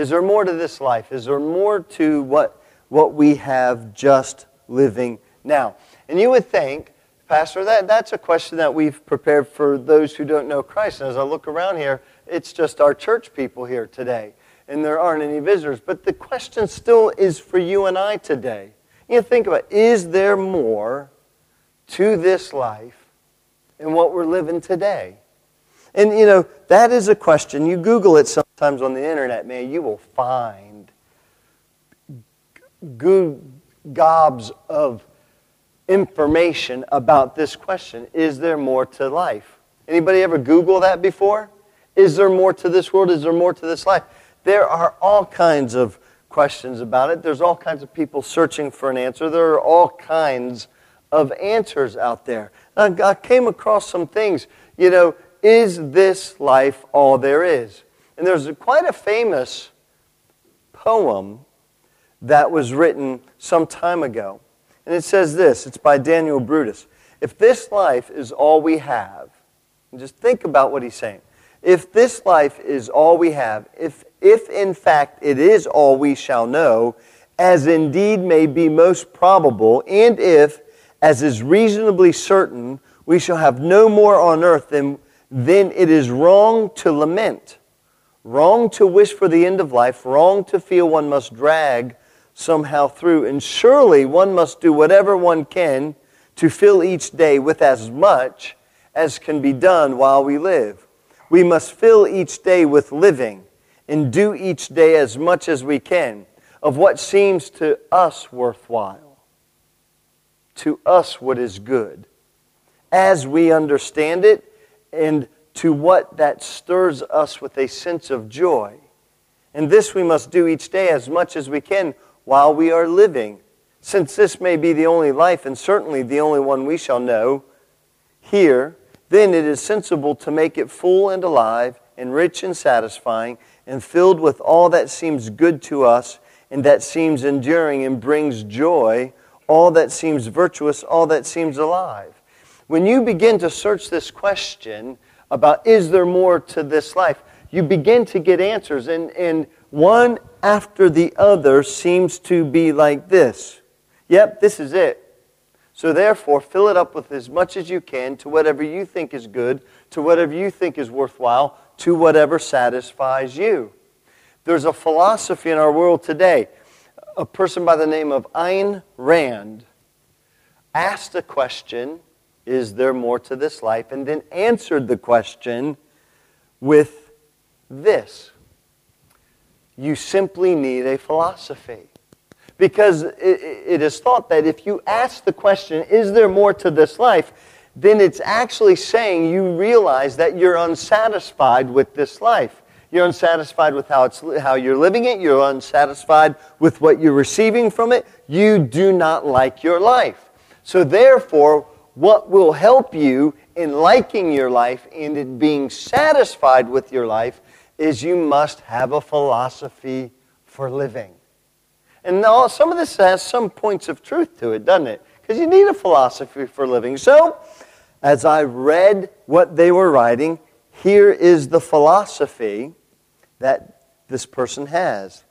Is there more to this life? Is there more to what, what we have just living now? And you would think, Pastor, that, that's a question that we've prepared for those who don't know Christ. And as I look around here, it's just our church people here today, and there aren't any visitors. But the question still is for you and I today. You think about it. Is there more to this life and what we're living today? And, you know, that is a question. You Google it sometimes on the internet, man, you will find gobs of information about this question. Is there more to life? Anybody ever Google that before? Is there more to this world? Is there more to this life? There are all kinds of questions about it. There's all kinds of people searching for an answer. There are all kinds of answers out there. I came across some things, you know, is this life all there is? And there's quite a famous poem that was written some time ago. And it says this it's by Daniel Brutus. If this life is all we have, just think about what he's saying. If this life is all we have, if, if in fact it is all we shall know, as indeed may be most probable, and if, as is reasonably certain, we shall have no more on earth than then it is wrong to lament, wrong to wish for the end of life, wrong to feel one must drag somehow through. And surely one must do whatever one can to fill each day with as much as can be done while we live. We must fill each day with living and do each day as much as we can of what seems to us worthwhile, to us what is good, as we understand it and to what that stirs us with a sense of joy. And this we must do each day as much as we can while we are living. Since this may be the only life, and certainly the only one we shall know here, then it is sensible to make it full and alive, and rich and satisfying, and filled with all that seems good to us, and that seems enduring and brings joy, all that seems virtuous, all that seems alive. When you begin to search this question about is there more to this life, you begin to get answers. And, and one after the other seems to be like this. Yep, this is it. So therefore, fill it up with as much as you can to whatever you think is good, to whatever you think is worthwhile, to whatever satisfies you. There's a philosophy in our world today. A person by the name of Ayn Rand asked a question is there more to this life? And then answered the question with this You simply need a philosophy. Because it is thought that if you ask the question, Is there more to this life? then it's actually saying you realize that you're unsatisfied with this life. You're unsatisfied with how, it's, how you're living it. You're unsatisfied with what you're receiving from it. You do not like your life. So, therefore, what will help you in liking your life and in being satisfied with your life is you must have a philosophy for living. And now, some of this has some points of truth to it, doesn't it? Because you need a philosophy for living. So, as I read what they were writing, here is the philosophy that this person has.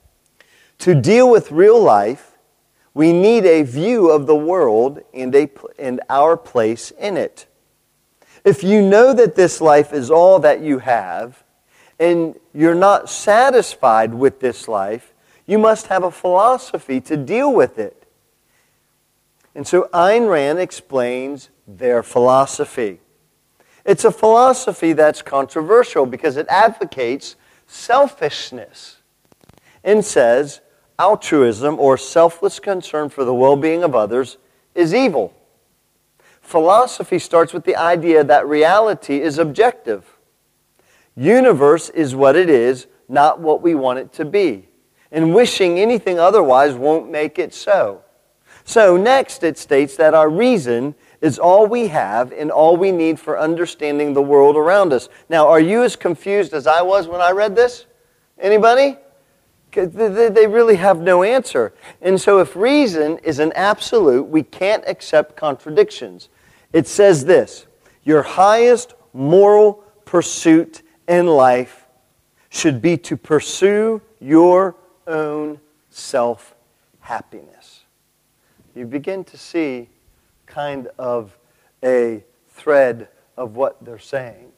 To deal with real life, we need a view of the world and, a, and our place in it. If you know that this life is all that you have, and you're not satisfied with this life, you must have a philosophy to deal with it. And so Ayn Rand explains their philosophy. It's a philosophy that's controversial because it advocates selfishness and says altruism or selfless concern for the well being of others is evil. Philosophy starts with the idea that reality is objective. Universe is what it is, not what we want it to be. And wishing anything otherwise won't make it so. So, next, it states that our reason is all we have and all we need for understanding the world around us. Now, are you as confused as I was when I read this? Anybody? They really have no answer. And so, if reason is an absolute, we can't accept contradictions. It says this Your highest moral pursuit in life should be to pursue your own self happiness. You begin to see kind of a thread of what they're saying.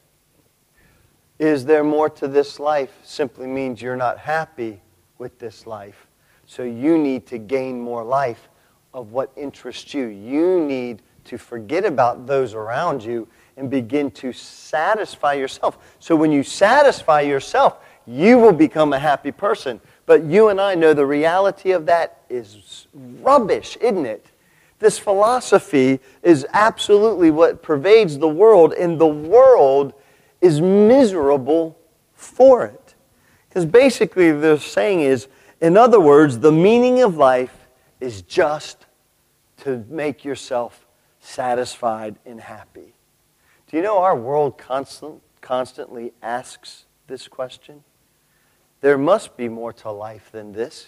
Is there more to this life simply means you're not happy with this life. So you need to gain more life of what interests you. You need to forget about those around you and begin to satisfy yourself. So when you satisfy yourself, you will become a happy person. But you and I know the reality of that is rubbish, isn't it? This philosophy is absolutely what pervades the world, and the world is miserable for it. Because basically, they're saying is, in other words, the meaning of life is just to make yourself satisfied and happy. Do you know our world constant, constantly asks this question? There must be more to life than this.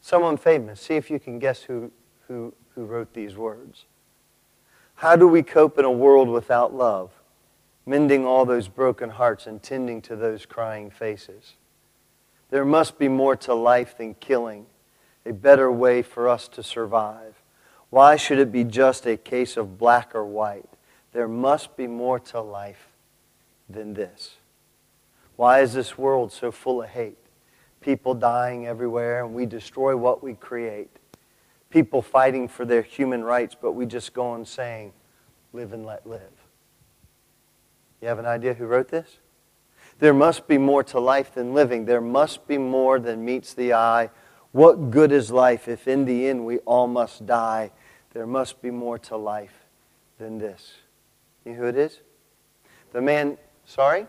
Someone famous, see if you can guess who, who, who wrote these words. How do we cope in a world without love, mending all those broken hearts and tending to those crying faces? There must be more to life than killing, a better way for us to survive. Why should it be just a case of black or white? There must be more to life than this. Why is this world so full of hate? People dying everywhere, and we destroy what we create. People fighting for their human rights, but we just go on saying, live and let live. You have an idea who wrote this? There must be more to life than living. There must be more than meets the eye. What good is life if in the end we all must die? There must be more to life than this. You know who it is? The man, sorry?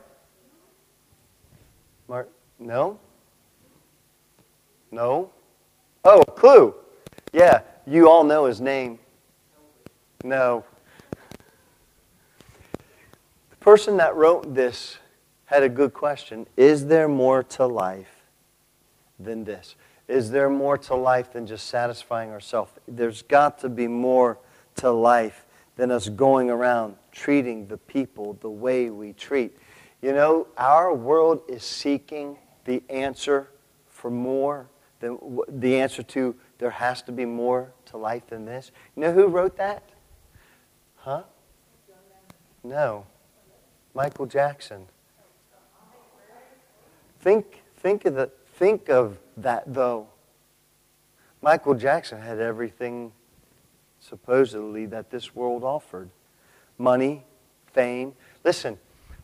Mark, no? No? Oh, clue. Yeah, you all know his name. No. Person that wrote this had a good question. Is there more to life than this? Is there more to life than just satisfying ourselves? There's got to be more to life than us going around treating the people the way we treat. You know, our world is seeking the answer for more than the answer to there has to be more to life than this. You know who wrote that? Huh? No. Michael Jackson. Think, think of the, think of that though. Michael Jackson had everything supposedly that this world offered money, fame. Listen,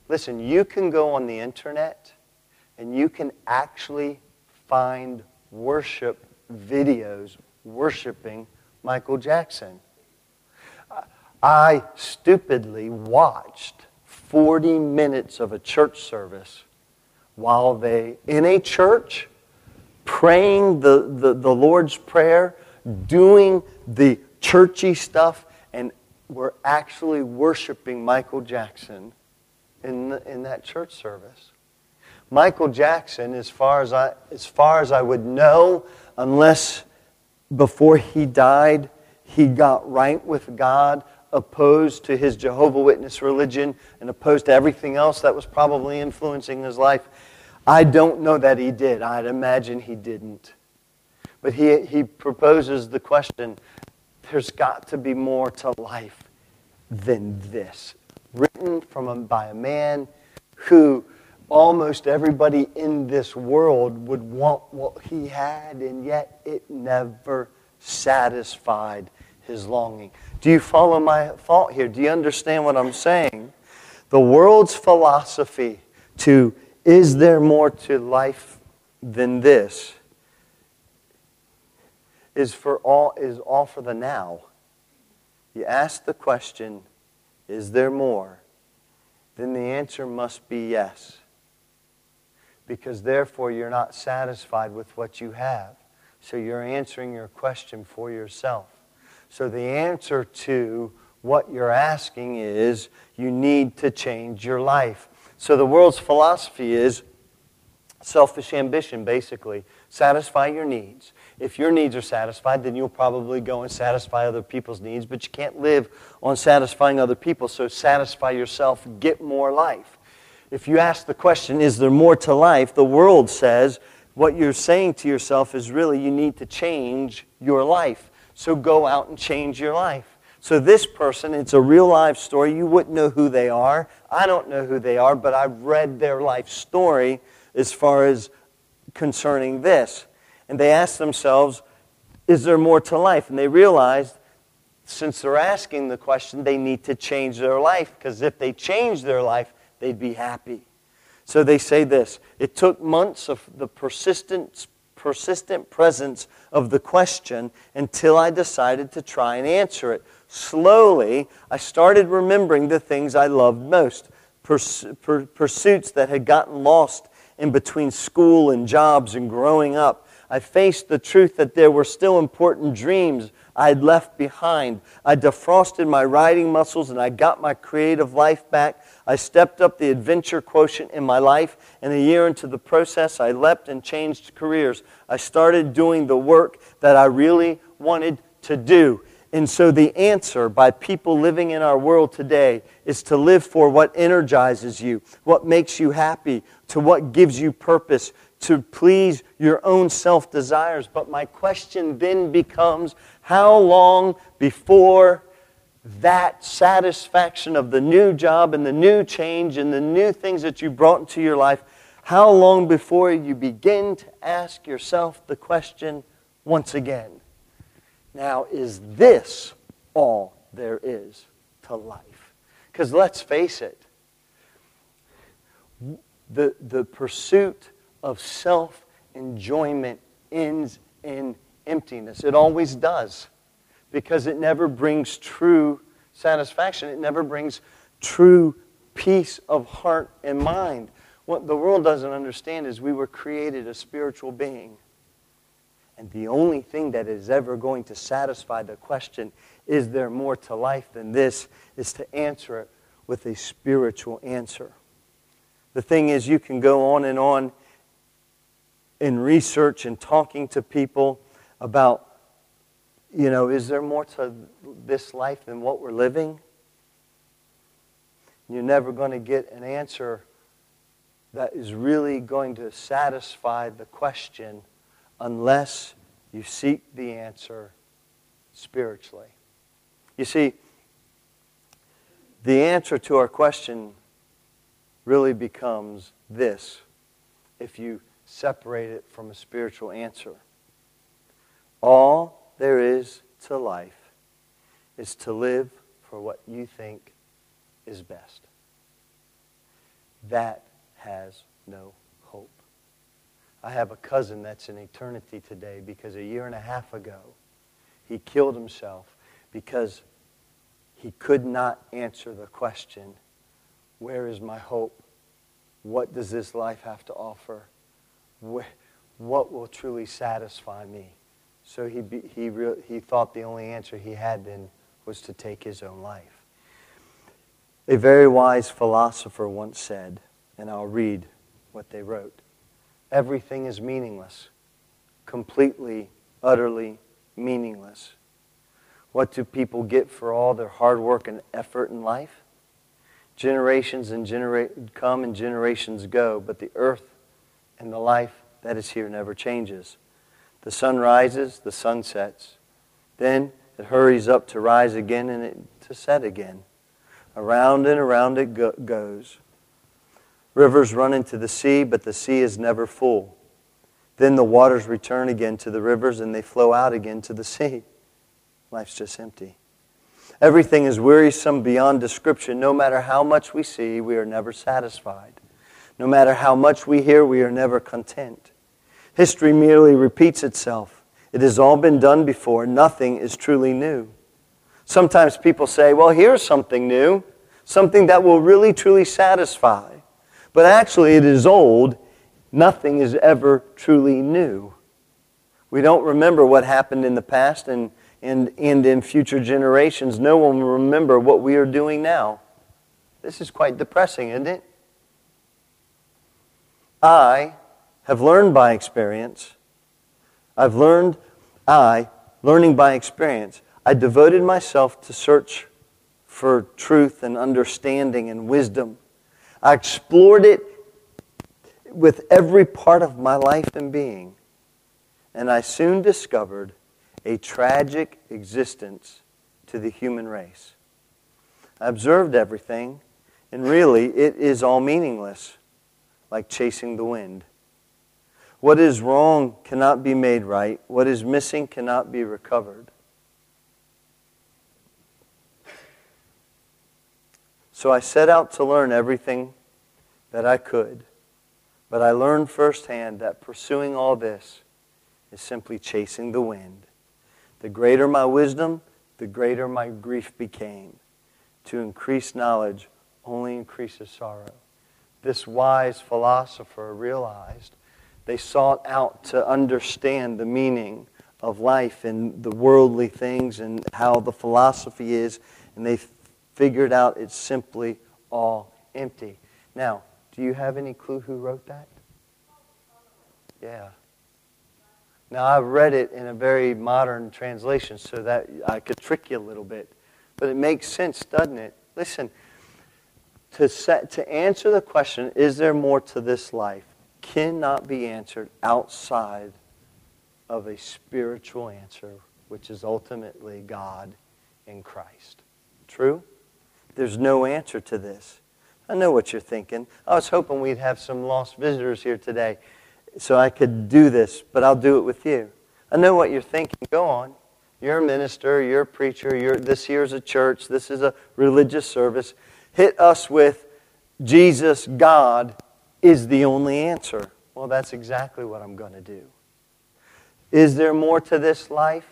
listen, you can go on the internet and you can actually find worship videos worshiping Michael Jackson. I stupidly watched 40 minutes of a church service while they, in a church, praying the, the, the Lord's Prayer, doing the churchy stuff, and were actually worshiping Michael Jackson in, the, in that church service. Michael Jackson, as far as, I, as far as I would know, unless before he died, he got right with God, opposed to his Jehovah Witness religion, and opposed to everything else that was probably influencing his life. I don't know that he did. I'd imagine he didn't. But he, he proposes the question there's got to be more to life than this. Written from a, by a man who almost everybody in this world would want what he had, and yet it never satisfied his longing. Do you follow my thought here? Do you understand what I'm saying? The world's philosophy to is there more to life than this? Is for all is all for the now. You ask the question, is there more? Then the answer must be yes. Because therefore you're not satisfied with what you have. So you're answering your question for yourself. So the answer to what you're asking is you need to change your life. So the world's philosophy is selfish ambition, basically. Satisfy your needs. If your needs are satisfied, then you'll probably go and satisfy other people's needs, but you can't live on satisfying other people, so satisfy yourself, get more life. If you ask the question, is there more to life? The world says, what you're saying to yourself is really you need to change your life. So go out and change your life. So this person, it's a real life story. You wouldn't know who they are. I don't know who they are, but I've read their life story as far as concerning this. And they asked themselves, is there more to life? And they realized since they're asking the question, they need to change their life because if they change their life, they'd be happy. So they say this It took months of the persistent, persistent presence of the question until I decided to try and answer it. Slowly, I started remembering the things I loved most pursuits that had gotten lost in between school and jobs and growing up. I faced the truth that there were still important dreams I had left behind. I defrosted my writing muscles and I got my creative life back. I stepped up the adventure quotient in my life, and a year into the process, I leapt and changed careers. I started doing the work that I really wanted to do. And so, the answer by people living in our world today is to live for what energizes you, what makes you happy, to what gives you purpose, to please your own self desires. But my question then becomes how long before that satisfaction of the new job and the new change and the new things that you brought into your life, how long before you begin to ask yourself the question once again? Now, is this all there is to life? Because let's face it, the, the pursuit of self enjoyment ends in emptiness. It always does because it never brings true satisfaction. It never brings true peace of heart and mind. What the world doesn't understand is we were created a spiritual being. And the only thing that is ever going to satisfy the question, is there more to life than this, is to answer it with a spiritual answer. The thing is, you can go on and on in research and talking to people about, you know, is there more to this life than what we're living? You're never going to get an answer that is really going to satisfy the question unless you seek the answer spiritually. You see, the answer to our question really becomes this if you separate it from a spiritual answer. All there is to life is to live for what you think is best. That has no hope. I have a cousin that's in eternity today because a year and a half ago he killed himself because he could not answer the question where is my hope? What does this life have to offer? What will truly satisfy me? So he, he, re, he thought the only answer he had then was to take his own life. A very wise philosopher once said, and I'll read what they wrote everything is meaningless, completely, utterly meaningless. What do people get for all their hard work and effort in life? Generations and genera- come and generations go, but the earth and the life that is here never changes. The sun rises, the sun sets. Then it hurries up to rise again and it, to set again. Around and around it go- goes. Rivers run into the sea, but the sea is never full. Then the waters return again to the rivers and they flow out again to the sea. Life's just empty. Everything is wearisome beyond description. No matter how much we see, we are never satisfied. No matter how much we hear, we are never content. History merely repeats itself. It has all been done before. Nothing is truly new. Sometimes people say, well, here's something new, something that will really, truly satisfy. But actually, it is old. Nothing is ever truly new. We don't remember what happened in the past, and, and, and in future generations, no one will remember what we are doing now. This is quite depressing, isn't it? I have learned by experience. I've learned, I, learning by experience, I devoted myself to search for truth and understanding and wisdom. I explored it with every part of my life and being. And I soon discovered a tragic existence to the human race. I observed everything, and really it is all meaningless, like chasing the wind. What is wrong cannot be made right. What is missing cannot be recovered. So I set out to learn everything that I could. But I learned firsthand that pursuing all this is simply chasing the wind. The greater my wisdom, the greater my grief became. To increase knowledge only increases sorrow. This wise philosopher realized they sought out to understand the meaning of life and the worldly things and how the philosophy is, and they figured out it's simply all empty. Now, do you have any clue who wrote that? Yeah. Now, I've read it in a very modern translation so that I could trick you a little bit. But it makes sense, doesn't it? Listen, to, set, to answer the question, is there more to this life, cannot be answered outside of a spiritual answer, which is ultimately God in Christ. True? There's no answer to this. I know what you're thinking. I was hoping we'd have some lost visitors here today so I could do this, but I'll do it with you. I know what you're thinking. Go on. You're a minister, you're a preacher, you're, this here's a church, this is a religious service. Hit us with Jesus, God, is the only answer. Well, that's exactly what I'm going to do. Is there more to this life?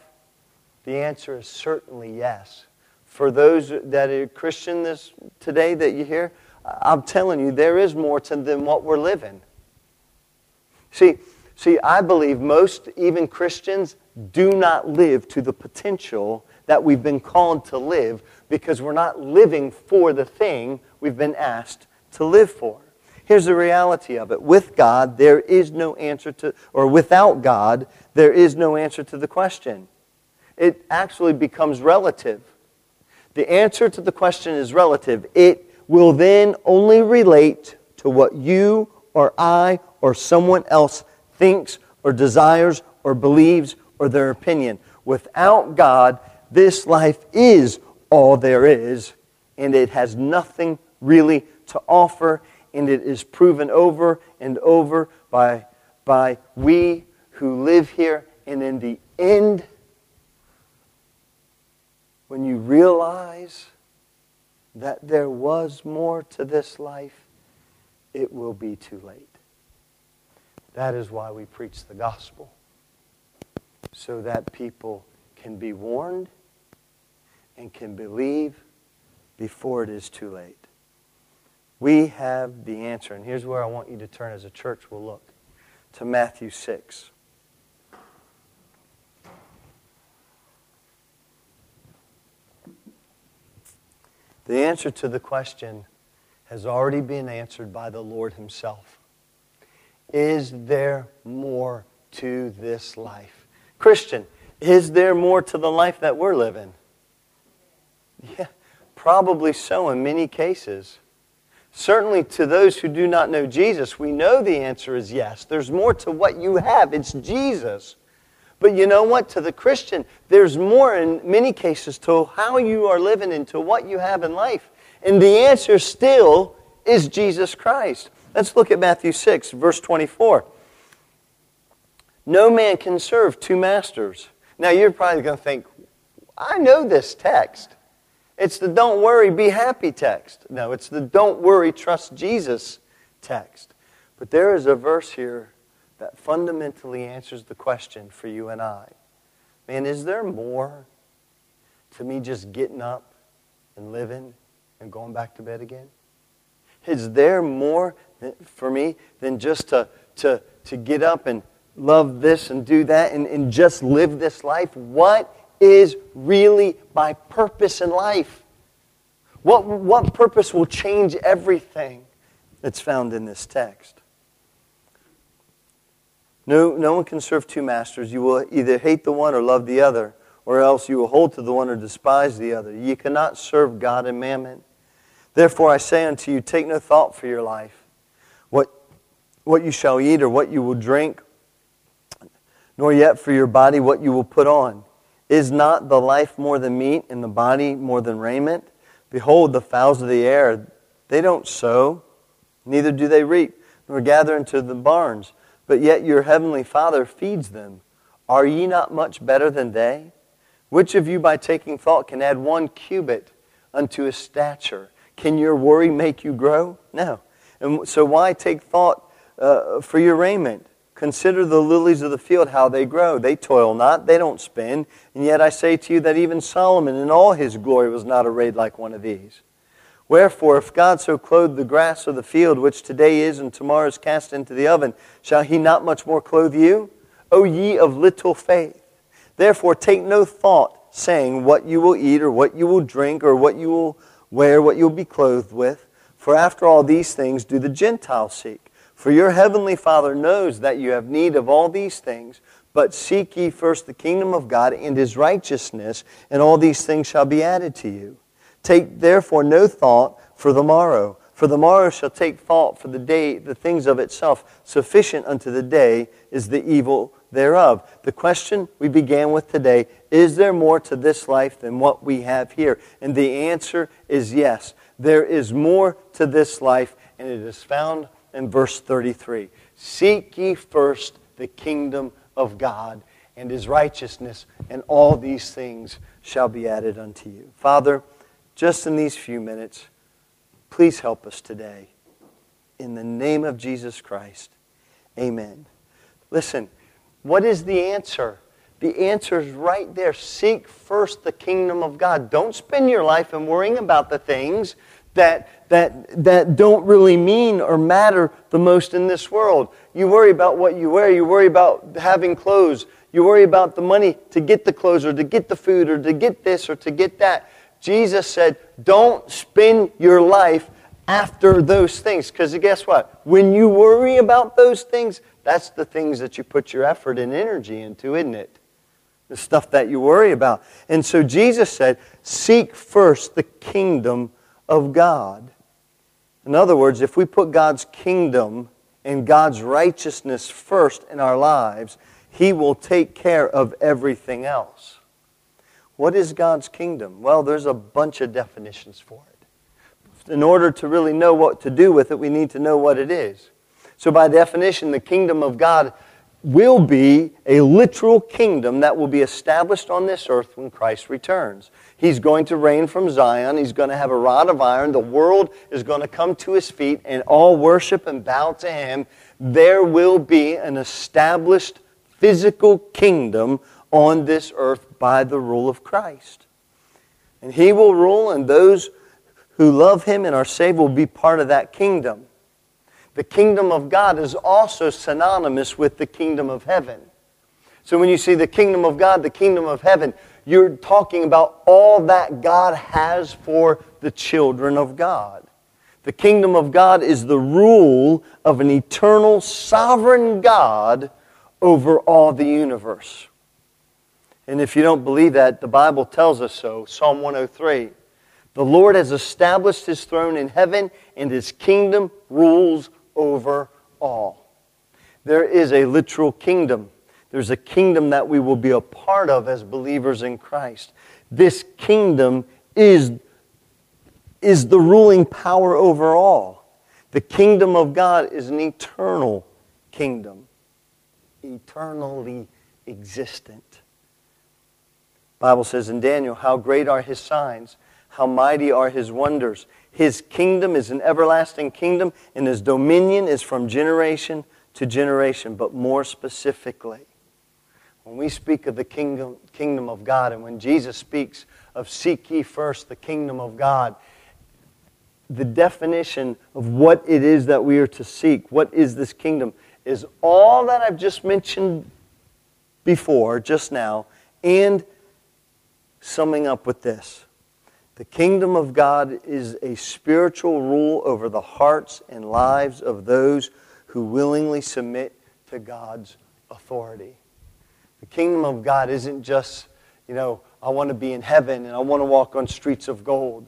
The answer is certainly yes. For those that are Christian this, today that you hear, I'm telling you, there is more to than what we're living. See, see, I believe most, even Christians, do not live to the potential that we've been called to live because we're not living for the thing we've been asked to live for. Here's the reality of it. With God, there is no answer to, or without God, there is no answer to the question. It actually becomes relative. The answer to the question is relative. It will then only relate to what you or I or someone else thinks or desires or believes or their opinion. Without God, this life is all there is, and it has nothing really to offer, and it is proven over and over by, by we who live here. And in the end, when you realize that there was more to this life, it will be too late. That is why we preach the gospel, so that people can be warned and can believe before it is too late. We have the answer, and here's where I want you to turn as a church. We'll look to Matthew 6. The answer to the question has already been answered by the Lord Himself. Is there more to this life? Christian, is there more to the life that we're living? Yeah, probably so in many cases. Certainly to those who do not know Jesus, we know the answer is yes. There's more to what you have, it's Jesus. But you know what? To the Christian, there's more in many cases to how you are living and to what you have in life. And the answer still is Jesus Christ. Let's look at Matthew 6, verse 24. No man can serve two masters. Now you're probably going to think, I know this text. It's the don't worry, be happy text. No, it's the don't worry, trust Jesus text. But there is a verse here that fundamentally answers the question for you and I. Man, is there more to me just getting up and living and going back to bed again? Is there more for me than just to, to, to get up and love this and do that and, and just live this life? What is really my purpose in life? What, what purpose will change everything that's found in this text? No, no one can serve two masters. You will either hate the one or love the other, or else you will hold to the one or despise the other. You cannot serve God and mammon. Therefore, I say unto you, take no thought for your life, what, what you shall eat or what you will drink, nor yet for your body what you will put on. Is not the life more than meat, and the body more than raiment? Behold, the fowls of the air, they don't sow, neither do they reap, nor gather into the barns, but yet your heavenly Father feeds them. Are ye not much better than they? Which of you, by taking thought, can add one cubit unto his stature? Can your worry make you grow? No. And so, why take thought uh, for your raiment? Consider the lilies of the field, how they grow. They toil not, they don't spin. And yet I say to you that even Solomon in all his glory was not arrayed like one of these. Wherefore, if God so clothe the grass of the field, which today is and tomorrow is cast into the oven, shall he not much more clothe you? O ye of little faith. Therefore, take no thought, saying, What you will eat, or what you will drink, or what you will wear, what you will be clothed with. For after all these things do the Gentiles seek. For your heavenly Father knows that you have need of all these things. But seek ye first the kingdom of God and his righteousness, and all these things shall be added to you. Take therefore no thought for the morrow, for the morrow shall take thought for the day, the things of itself. Sufficient unto the day is the evil thereof. The question we began with today is there more to this life than what we have here? And the answer is yes. There is more to this life, and it is found in verse 33. Seek ye first the kingdom of God and his righteousness, and all these things shall be added unto you. Father, just in these few minutes, please help us today. In the name of Jesus Christ, amen. Listen, what is the answer? The answer is right there. Seek first the kingdom of God. Don't spend your life in worrying about the things that, that, that don't really mean or matter the most in this world. You worry about what you wear, you worry about having clothes, you worry about the money to get the clothes or to get the food or to get this or to get that. Jesus said, Don't spend your life after those things. Because guess what? When you worry about those things, that's the things that you put your effort and energy into, isn't it? The stuff that you worry about. And so Jesus said, Seek first the kingdom of God. In other words, if we put God's kingdom and God's righteousness first in our lives, He will take care of everything else. What is God's kingdom? Well, there's a bunch of definitions for it. In order to really know what to do with it, we need to know what it is. So, by definition, the kingdom of God will be a literal kingdom that will be established on this earth when Christ returns. He's going to reign from Zion. He's going to have a rod of iron. The world is going to come to his feet and all worship and bow to him. There will be an established physical kingdom on this earth by the rule of Christ. And he will rule, and those who love him and are saved will be part of that kingdom. The kingdom of God is also synonymous with the kingdom of heaven. So when you see the kingdom of God, the kingdom of heaven, you're talking about all that God has for the children of God. The kingdom of God is the rule of an eternal, sovereign God over all the universe. And if you don't believe that, the Bible tells us so. Psalm 103. The Lord has established his throne in heaven, and his kingdom rules over all. There is a literal kingdom. There's a kingdom that we will be a part of as believers in Christ. This kingdom is, is the ruling power over all. The kingdom of God is an eternal kingdom, eternally existent. Bible says in Daniel, how great are his signs, how mighty are his wonders. His kingdom is an everlasting kingdom, and his dominion is from generation to generation. But more specifically, when we speak of the kingdom, kingdom of God, and when Jesus speaks of seek ye first the kingdom of God, the definition of what it is that we are to seek, what is this kingdom, is all that I've just mentioned before, just now, and summing up with this the kingdom of God is a spiritual rule over the hearts and lives of those who willingly submit to God's authority. The kingdom of God isn't just, you know, I want to be in heaven and I want to walk on streets of gold.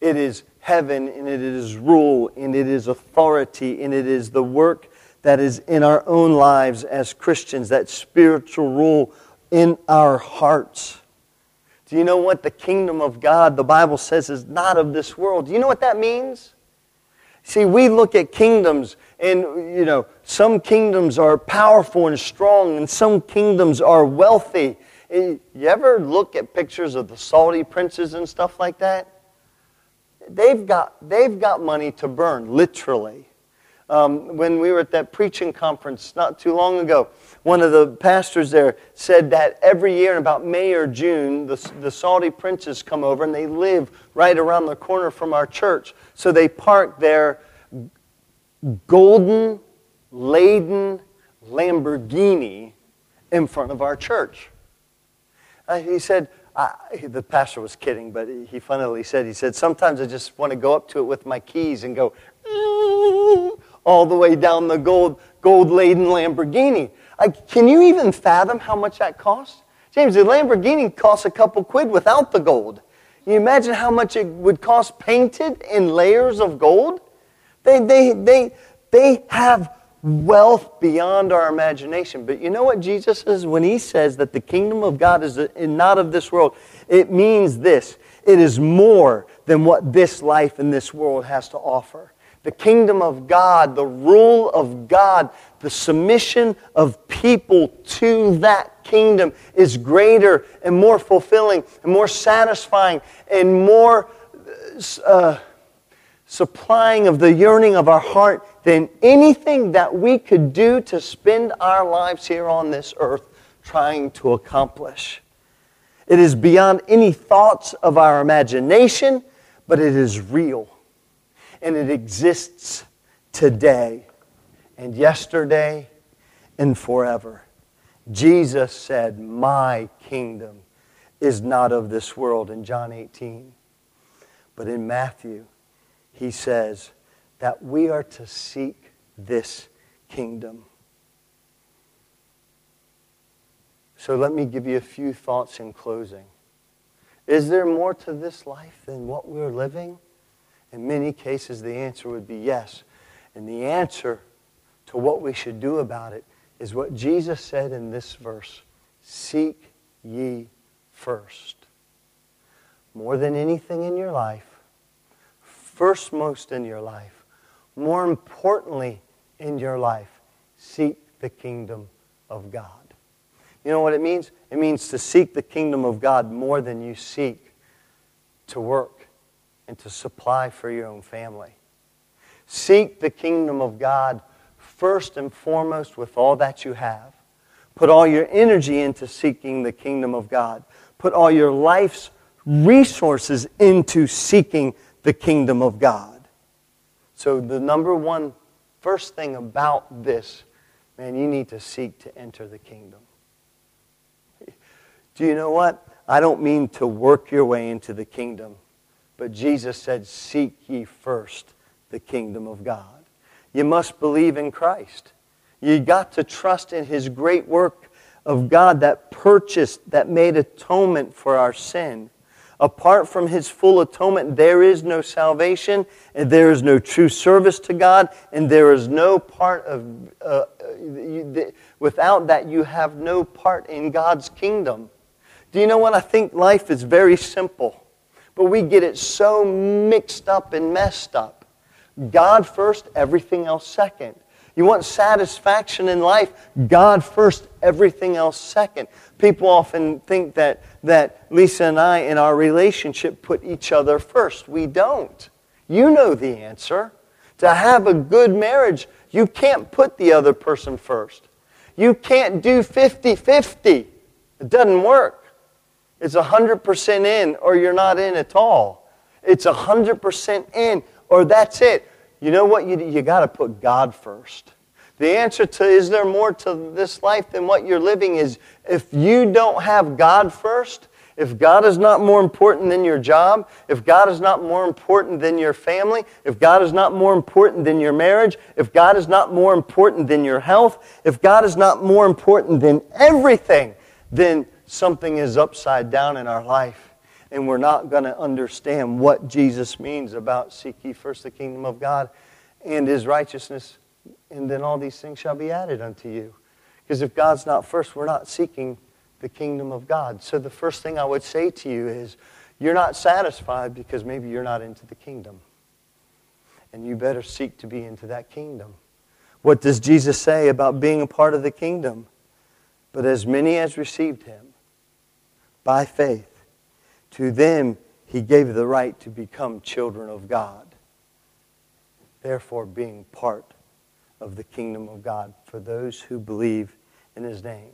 It is heaven and it is rule and it is authority and it is the work that is in our own lives as Christians, that spiritual rule in our hearts. Do you know what the kingdom of God, the Bible says, is not of this world? Do you know what that means? See, we look at kingdoms, and, you know, some kingdoms are powerful and strong, and some kingdoms are wealthy. Eh, you ever look at pictures of the Saudi princes and stuff like that? They've got, they've got money to burn, literally. Um, when we were at that preaching conference not too long ago, one of the pastors there said that every year in about May or June, the, the Saudi princes come over and they live right around the corner from our church. So they park their golden laden Lamborghini in front of our church. Uh, he said, I, the pastor was kidding, but he funnily said, he said, sometimes I just want to go up to it with my keys and go all the way down the gold, gold laden Lamborghini. Can you even fathom how much that costs? James, the Lamborghini costs a couple quid without the gold. Can you imagine how much it would cost painted in layers of gold? They, they, they, they have wealth beyond our imagination. But you know what Jesus says when he says that the kingdom of God is not of this world? It means this it is more than what this life in this world has to offer. The kingdom of God, the rule of God, the submission of people to that kingdom is greater and more fulfilling and more satisfying and more uh, supplying of the yearning of our heart than anything that we could do to spend our lives here on this earth trying to accomplish. It is beyond any thoughts of our imagination, but it is real. And it exists today and yesterday and forever. Jesus said, My kingdom is not of this world in John 18. But in Matthew, he says that we are to seek this kingdom. So let me give you a few thoughts in closing. Is there more to this life than what we're living? In many cases, the answer would be yes. And the answer to what we should do about it is what Jesus said in this verse Seek ye first. More than anything in your life, first most in your life, more importantly in your life, seek the kingdom of God. You know what it means? It means to seek the kingdom of God more than you seek to work and to supply for your own family. Seek the kingdom of God first and foremost with all that you have. Put all your energy into seeking the kingdom of God. Put all your life's resources into seeking the kingdom of God. So, the number one first thing about this, man, you need to seek to enter the kingdom. Do you know what? I don't mean to work your way into the kingdom. But Jesus said, Seek ye first the kingdom of God. You must believe in Christ. You got to trust in his great work of God that purchased, that made atonement for our sin. Apart from his full atonement, there is no salvation, and there is no true service to God, and there is no part of, uh, you, without that, you have no part in God's kingdom. Do you know what? I think life is very simple. But we get it so mixed up and messed up. God first, everything else second. You want satisfaction in life? God first, everything else second. People often think that, that Lisa and I, in our relationship, put each other first. We don't. You know the answer. To have a good marriage, you can't put the other person first. You can't do 50 50. It doesn't work. It's 100% in or you're not in at all. It's 100% in or that's it. You know what? You, you got to put God first. The answer to is there more to this life than what you're living is if you don't have God first, if God is not more important than your job, if God is not more important than your family, if God is not more important than your marriage, if God is not more important than your health, if God is not more important than everything, then something is upside down in our life and we're not going to understand what Jesus means about seek ye first the kingdom of God and his righteousness, and then all these things shall be added unto you. Because if God's not first, we're not seeking the kingdom of God. So the first thing I would say to you is you're not satisfied because maybe you're not into the kingdom. And you better seek to be into that kingdom. What does Jesus say about being a part of the kingdom? But as many as received him by faith, to them he gave the right to become children of God. Therefore, being part of the kingdom of God for those who believe in his name.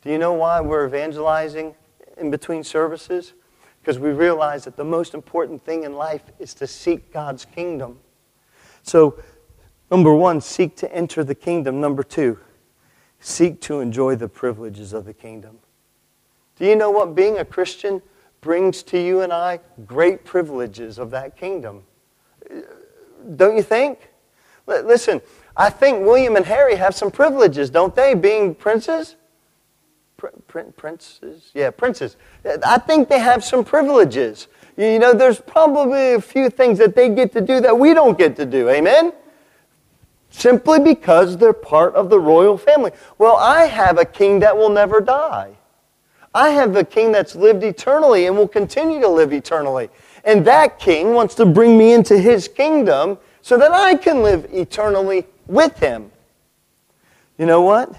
Do you know why we're evangelizing in between services? Because we realize that the most important thing in life is to seek God's kingdom. So, number one, seek to enter the kingdom. Number two, seek to enjoy the privileges of the kingdom. Do you know what being a Christian brings to you and I? Great privileges of that kingdom. Don't you think? Listen, I think William and Harry have some privileges, don't they, being princes? Pr- princes? Yeah, princes. I think they have some privileges. You know, there's probably a few things that they get to do that we don't get to do. Amen? Simply because they're part of the royal family. Well, I have a king that will never die. I have a king that's lived eternally and will continue to live eternally. And that king wants to bring me into his kingdom so that I can live eternally with him. You know what?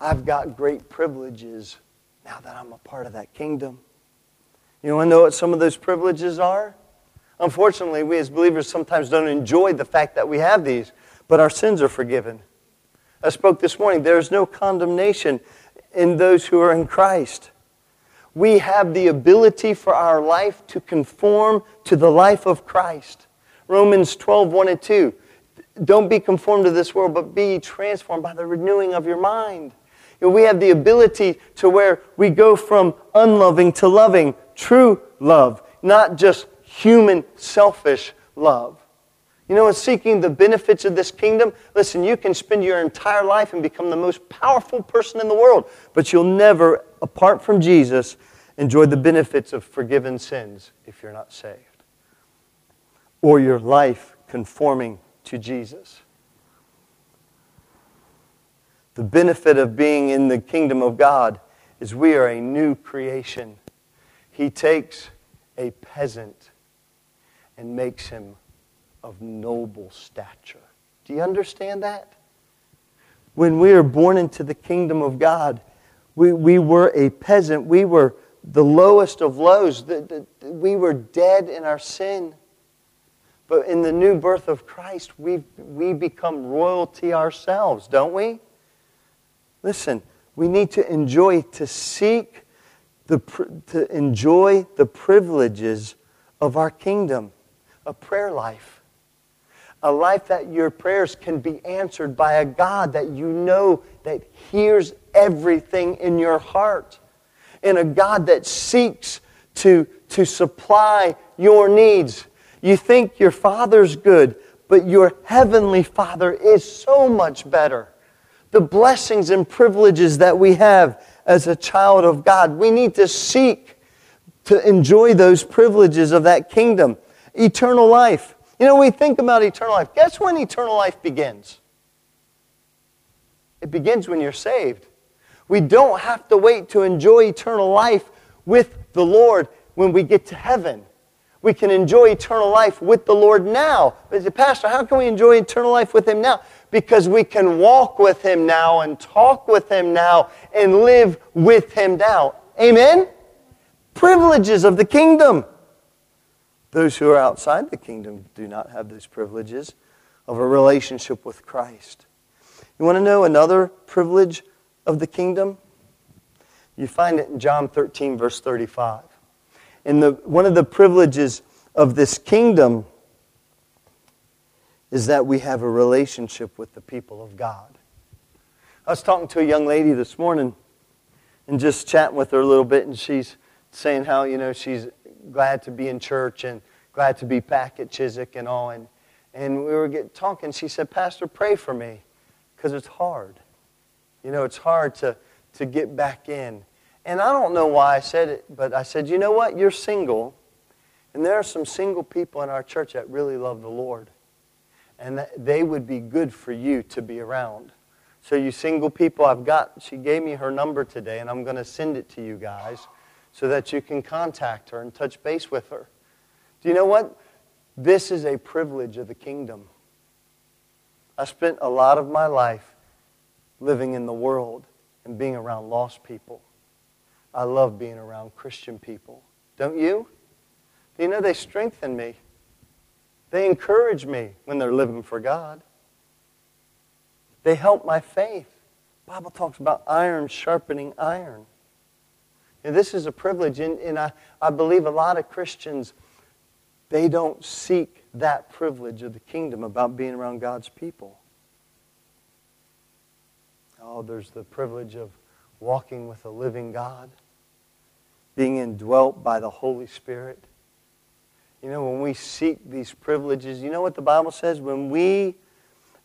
I've got great privileges now that I'm a part of that kingdom. You want to know what some of those privileges are? Unfortunately, we as believers sometimes don't enjoy the fact that we have these, but our sins are forgiven. I spoke this morning, there is no condemnation in those who are in Christ. We have the ability for our life to conform to the life of Christ. Romans 12, 1 and 2. Don't be conformed to this world, but be transformed by the renewing of your mind. You know, we have the ability to where we go from unloving to loving, true love, not just human, selfish love. You know, in seeking the benefits of this kingdom, listen, you can spend your entire life and become the most powerful person in the world, but you'll never, apart from Jesus, enjoy the benefits of forgiven sins if you're not saved or your life conforming to Jesus. The benefit of being in the kingdom of God is we are a new creation. He takes a peasant and makes him of noble stature. Do you understand that? When we are born into the kingdom of God, we, we were a peasant. We were the lowest of lows. The, the, we were dead in our sin. But in the new birth of Christ, we we become royalty ourselves, don't we? Listen, we need to enjoy, to seek, the, to enjoy the privileges of our kingdom, a prayer life. A life that your prayers can be answered by a God that you know that hears everything in your heart. And a God that seeks to, to supply your needs you think your father's good, but your heavenly father is so much better. The blessings and privileges that we have as a child of God, we need to seek to enjoy those privileges of that kingdom. Eternal life. You know, we think about eternal life. Guess when eternal life begins? It begins when you're saved. We don't have to wait to enjoy eternal life with the Lord when we get to heaven we can enjoy eternal life with the Lord now. But, Pastor, how can we enjoy eternal life with Him now? Because we can walk with Him now and talk with Him now and live with Him now. Amen? Privileges of the kingdom. Those who are outside the kingdom do not have those privileges of a relationship with Christ. You want to know another privilege of the kingdom? You find it in John 13, verse 35. And the, one of the privileges of this kingdom is that we have a relationship with the people of God. I was talking to a young lady this morning and just chatting with her a little bit, and she's saying how, you know, she's glad to be in church and glad to be back at Chiswick and all. And, and we were getting, talking. She said, Pastor, pray for me because it's hard. You know, it's hard to, to get back in. And I don't know why I said it, but I said, you know what? You're single. And there are some single people in our church that really love the Lord. and they would be good for you to be around. So, you single people, I've got, she gave me her number today, and I'm going to send it to you guys so that you can contact her and touch base with her. Do you know what? This is a privilege of the kingdom. I spent a lot of my life living in the world and being around lost people. I love being around Christian people. Don't you? Do you know they strengthen me? They encourage me when they're living for God. They help my faith. The Bible talks about iron sharpening iron. And this is a privilege, and, and I, I believe a lot of Christians, they don't seek that privilege of the kingdom about being around God's people. Oh, there's the privilege of walking with a living God, being indwelt by the Holy Spirit. You know, when we seek these privileges, you know what the Bible says? When we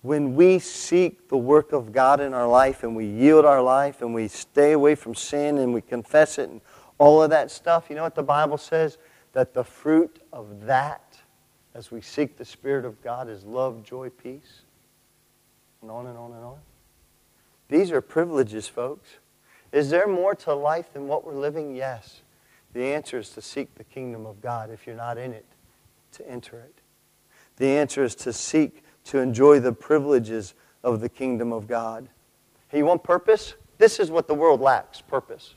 when we seek the work of God in our life and we yield our life and we stay away from sin and we confess it and all of that stuff, you know what the Bible says? That the fruit of that, as we seek the Spirit of God, is love, joy, peace, and on and on and on. These are privileges, folks. Is there more to life than what we're living? Yes. The answer is to seek the kingdom of God if you're not in it, to enter it. The answer is to seek to enjoy the privileges of the kingdom of God. Hey, you want purpose? This is what the world lacks purpose.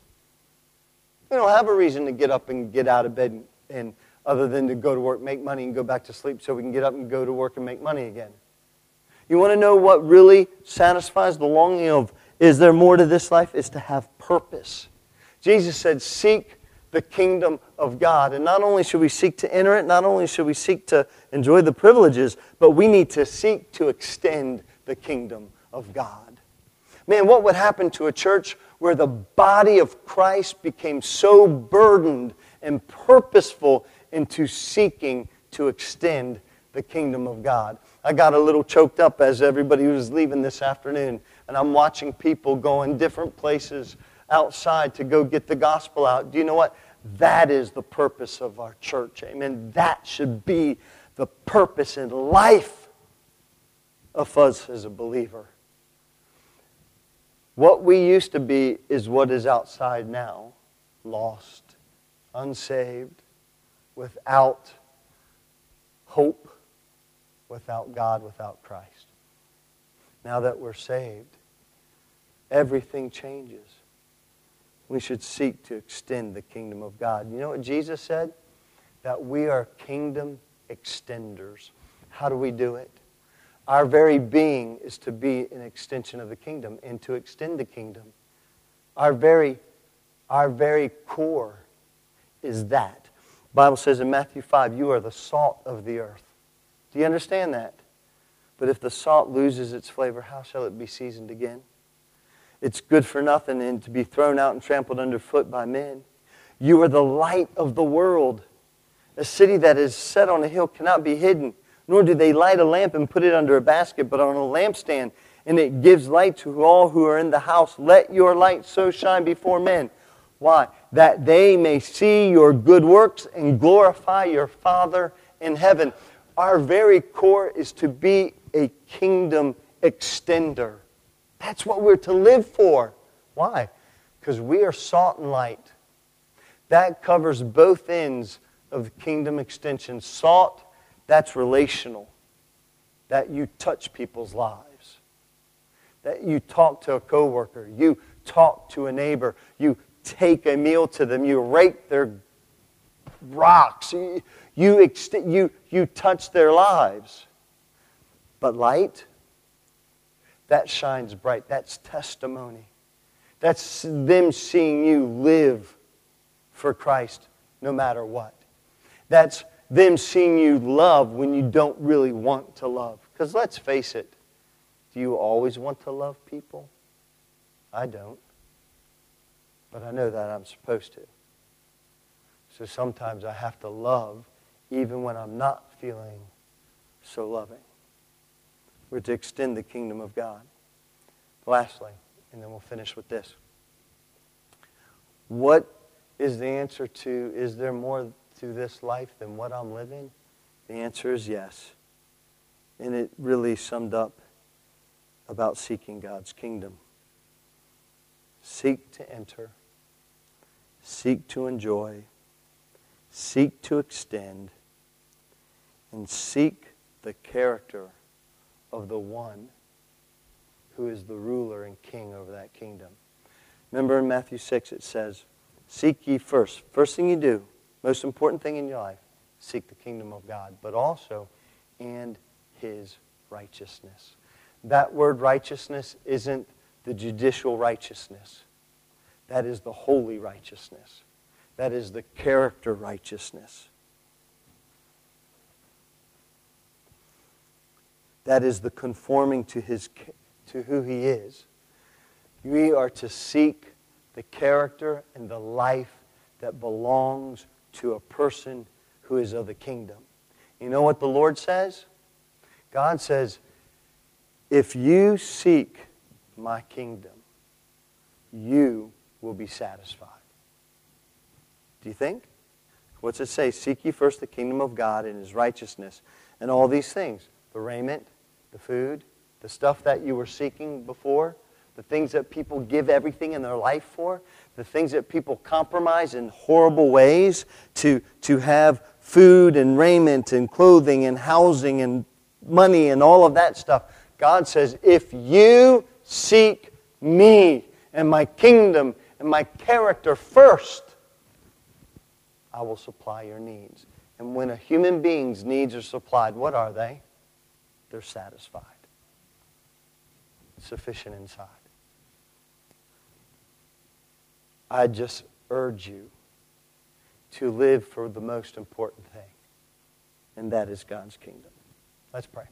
We don't have a reason to get up and get out of bed and, other than to go to work, make money, and go back to sleep so we can get up and go to work and make money again. You want to know what really satisfies the longing of is there more to this life? Is to have purpose. Jesus said, Seek the kingdom of God. And not only should we seek to enter it, not only should we seek to enjoy the privileges, but we need to seek to extend the kingdom of God. Man, what would happen to a church where the body of Christ became so burdened and purposeful into seeking to extend the kingdom of God? I got a little choked up as everybody was leaving this afternoon, and I'm watching people going different places outside to go get the gospel out. Do you know what? That is the purpose of our church. Amen. That should be the purpose in life of us as a believer. What we used to be is what is outside now lost, unsaved, without hope, without God, without Christ. Now that we're saved, everything changes we should seek to extend the kingdom of God. You know what Jesus said? That we are kingdom extenders. How do we do it? Our very being is to be an extension of the kingdom and to extend the kingdom. Our very, our very core is that. The Bible says in Matthew 5, you are the salt of the earth. Do you understand that? But if the salt loses its flavor, how shall it be seasoned again? it's good for nothing and to be thrown out and trampled underfoot by men. You are the light of the world. A city that is set on a hill cannot be hidden, nor do they light a lamp and put it under a basket, but on a lampstand, and it gives light to all who are in the house. Let your light so shine before men. Why? That they may see your good works and glorify your Father in heaven. Our very core is to be a kingdom extender. That's what we're to live for. Why? Because we are salt and light. That covers both ends of kingdom extension. Salt, that's relational. That you touch people's lives. That you talk to a coworker. You talk to a neighbor. You take a meal to them. You rake their rocks. You, you, you, you touch their lives. But light, that shines bright. That's testimony. That's them seeing you live for Christ no matter what. That's them seeing you love when you don't really want to love. Because let's face it, do you always want to love people? I don't. But I know that I'm supposed to. So sometimes I have to love even when I'm not feeling so loving. We're to extend the kingdom of God. Lastly, and then we'll finish with this. What is the answer to, is there more to this life than what I'm living? The answer is yes. And it really summed up about seeking God's kingdom. Seek to enter, seek to enjoy, seek to extend, and seek the character of the one who is the ruler and king over that kingdom. Remember in Matthew 6 it says, Seek ye first. First thing you do, most important thing in your life, seek the kingdom of God, but also and his righteousness. That word righteousness isn't the judicial righteousness. That is the holy righteousness. That is the character righteousness. That is the conforming to, his, to who he is. We are to seek the character and the life that belongs to a person who is of the kingdom. You know what the Lord says? God says, if you seek my kingdom, you will be satisfied. Do you think? What's it say? Seek ye first the kingdom of God and his righteousness, and all these things the raiment, the food, the stuff that you were seeking before, the things that people give everything in their life for, the things that people compromise in horrible ways to, to have food and raiment and clothing and housing and money and all of that stuff. God says, if you seek me and my kingdom and my character first, I will supply your needs. And when a human being's needs are supplied, what are they? They're satisfied, sufficient inside. I just urge you to live for the most important thing, and that is God's kingdom. Let's pray.